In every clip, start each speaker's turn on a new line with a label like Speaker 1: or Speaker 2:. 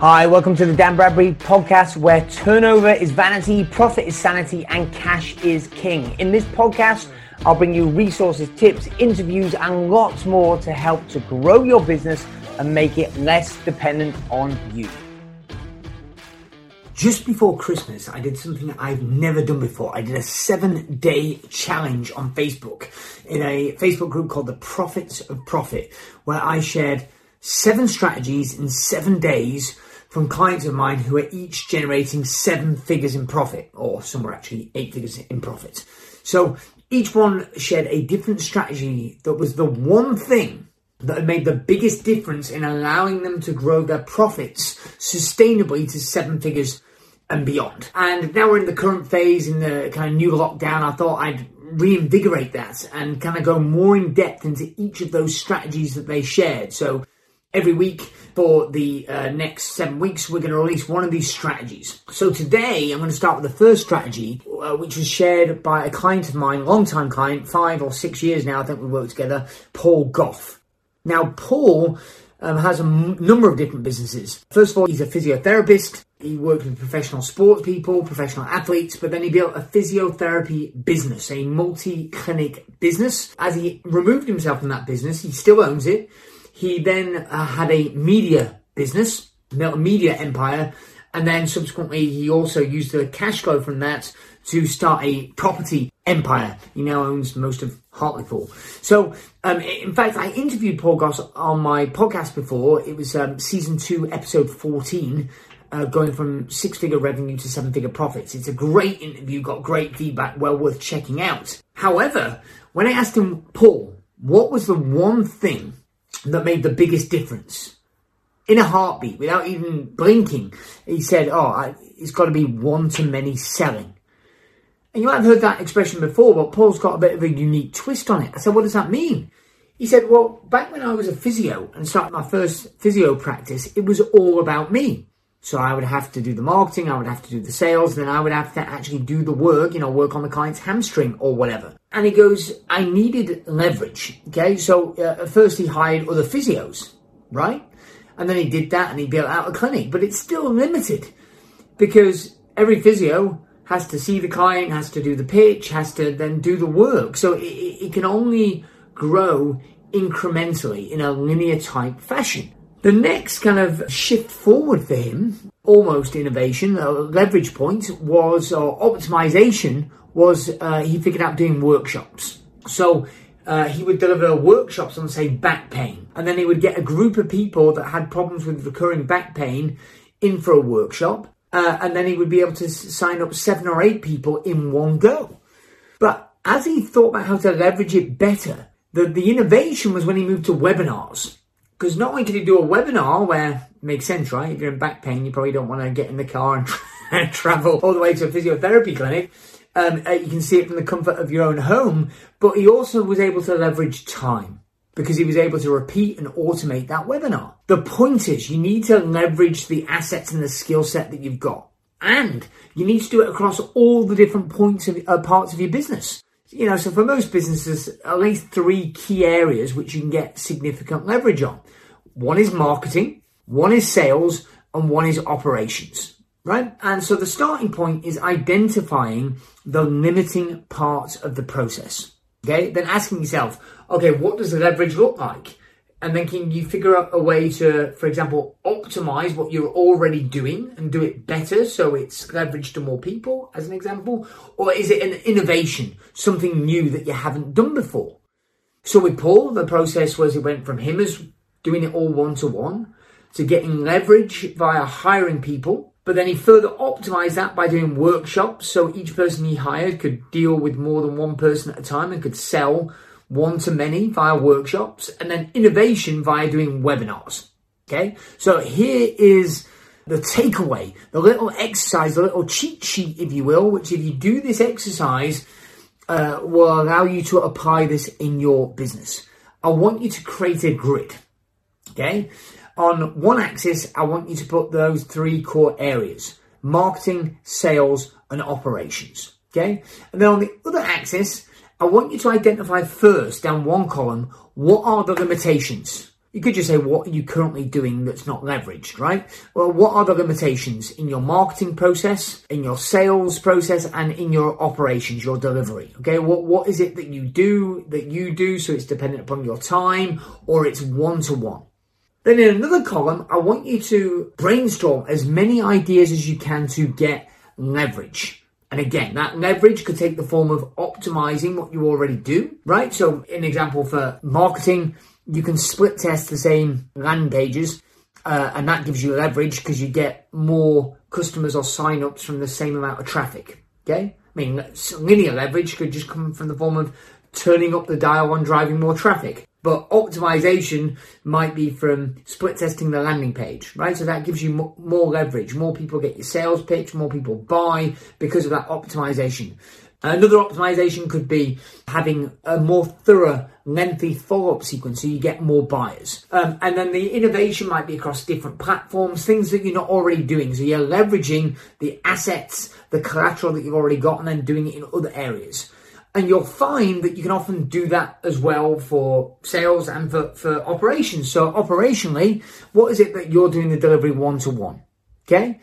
Speaker 1: Hi, welcome to the Dan Bradbury podcast where turnover is vanity, profit is sanity, and cash is king. In this podcast, I'll bring you resources, tips, interviews, and lots more to help to grow your business and make it less dependent on you. Just before Christmas, I did something I've never done before. I did a seven day challenge on Facebook in a Facebook group called the Profits of Profit, where I shared seven strategies in seven days from clients of mine who are each generating seven figures in profit, or some were actually eight figures in profit. So each one shared a different strategy that was the one thing that made the biggest difference in allowing them to grow their profits sustainably to seven figures and beyond. And now we're in the current phase in the kind of new lockdown. I thought I'd reinvigorate that and kind of go more in depth into each of those strategies that they shared. So every week for the uh, next seven weeks, we're going to release one of these strategies. So today, I'm going to start with the first strategy, uh, which was shared by a client of mine, long-time client, five or six years now. I think we worked together, Paul Gough. Now, Paul um, has a m- number of different businesses. First of all, he's a physiotherapist. He worked with professional sports people, professional athletes, but then he built a physiotherapy business, a multi-clinic business. As he removed himself from that business, he still owns it he then uh, had a media business, media empire, and then subsequently he also used the cash flow from that to start a property empire. He now owns most of Hartlepool. So, um, in fact, I interviewed Paul Gough on my podcast before. It was um, season two, episode 14. Uh, going from six figure revenue to seven figure profits. It's a great interview, got great feedback, well worth checking out. However, when I asked him, Paul, what was the one thing that made the biggest difference. In a heartbeat, without even blinking, he said, Oh, I, it's got to be one to many selling. And you might have heard that expression before, but Paul's got a bit of a unique twist on it. I said, What does that mean? He said, Well, back when I was a physio and started my first physio practice, it was all about me. So I would have to do the marketing, I would have to do the sales, then I would have to actually do the work, you know, work on the client's hamstring or whatever. And he goes, I needed leverage. Okay, so uh, first he hired other physios, right? And then he did that and he built out a clinic, but it's still limited because every physio has to see the client, has to do the pitch, has to then do the work. So it, it can only grow incrementally in a linear type fashion. The next kind of shift forward for him, almost innovation, a leverage point, was or optimization was uh, he figured out doing workshops. So uh, he would deliver workshops on, say, back pain, and then he would get a group of people that had problems with recurring back pain in for a workshop, uh, and then he would be able to sign up seven or eight people in one go. But as he thought about how to leverage it better, the, the innovation was when he moved to webinars. Because not only can you do a webinar where makes sense, right? If you're in back pain, you probably don't want to get in the car and travel all the way to a physiotherapy clinic. Um, uh, you can see it from the comfort of your own home, but he also was able to leverage time because he was able to repeat and automate that webinar. The point is, you need to leverage the assets and the skill set that you've got, and you need to do it across all the different points of uh, parts of your business you know, so for most businesses, at least three key areas which you can get significant leverage on. One is marketing, one is sales, and one is operations, right? And so the starting point is identifying the limiting parts of the process. Okay. Then asking yourself, okay, what does the leverage look like? And then can you figure out a way to, for example, optimize what you're already doing and do it better so it's leveraged to more people, as an example? Or is it an innovation, something new that you haven't done before? So with Paul, the process was it went from him as doing it all one to one to getting leverage via hiring people. But then he further optimized that by doing workshops. So each person he hired could deal with more than one person at a time and could sell one to many via workshops, and then innovation via doing webinars. Okay, so here is the takeaway, the little exercise, the little cheat sheet, if you will, which if you do this exercise, uh, will allow you to apply this in your business. I want you to create a grid. Okay, on one axis, I want you to put those three core areas marketing, sales, and operations. Okay, and then on the other axis, I want you to identify first down one column what are the limitations? You could just say, what are you currently doing that's not leveraged, right? Well, what are the limitations in your marketing process, in your sales process, and in your operations, your delivery? Okay, what, what is it that you do that you do so it's dependent upon your time or it's one to one? Then in another column, I want you to brainstorm as many ideas as you can to get leverage. And again, that leverage could take the form of optimizing what you already do, right? So, an example for marketing, you can split test the same landing pages, uh, and that gives you leverage because you get more customers or sign-ups from the same amount of traffic. Okay, I mean linear leverage could just come from the form of turning up the dial and driving more traffic. But optimization might be from split testing the landing page, right? So that gives you more leverage. More people get your sales pitch, more people buy because of that optimization. Another optimization could be having a more thorough, lengthy follow-up sequence so you get more buyers. Um, and then the innovation might be across different platforms, things that you're not already doing. So you're leveraging the assets, the collateral that you've already got, and then doing it in other areas. And you'll find that you can often do that as well for sales and for, for operations. So operationally, what is it that you're doing the delivery one to one? Okay.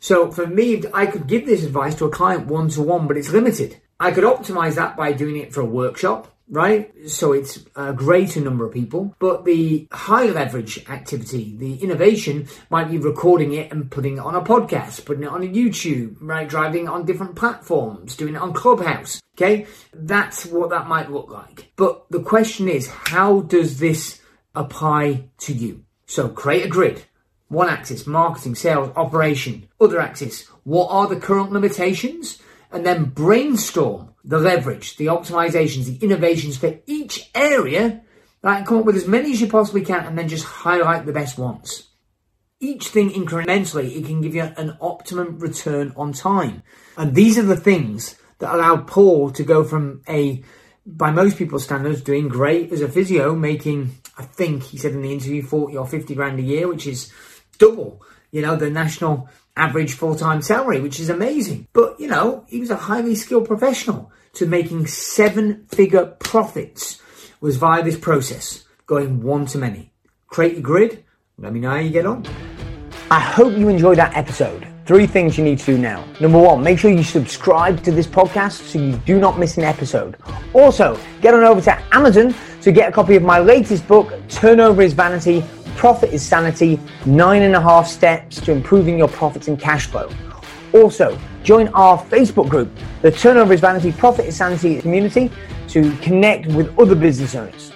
Speaker 1: So for me, I could give this advice to a client one to one, but it's limited. I could optimize that by doing it for a workshop right? So it's a greater number of people, but the high leverage activity, the innovation might be recording it and putting it on a podcast, putting it on a YouTube, right? Driving on different platforms, doing it on Clubhouse. Okay. That's what that might look like. But the question is, how does this apply to you? So create a grid. One axis, marketing, sales, operation. Other axis, what are the current limitations? And then brainstorm the leverage, the optimizations, the innovations for each area, right? Come up with as many as you possibly can and then just highlight the best ones. Each thing incrementally, it can give you an optimum return on time. And these are the things that allow Paul to go from a, by most people's standards, doing great as a physio, making, I think he said in the interview, 40 or 50 grand a year, which is double, you know, the national average full-time salary, which is amazing. But, you know, he was a highly skilled professional to making seven-figure profits was via this process, going one to many. Create a grid. Let me know how you get on. I hope you enjoyed that episode. Three things you need to do now. Number one, make sure you subscribe to this podcast so you do not miss an episode. Also, get on over to Amazon to get a copy of my latest book, Turnover is Vanity Profit is Sanity Nine and a Half Steps to Improving Your Profits and Cash Flow. Also, join our Facebook group, the Turnover is Vanity Profit is Sanity community, to connect with other business owners.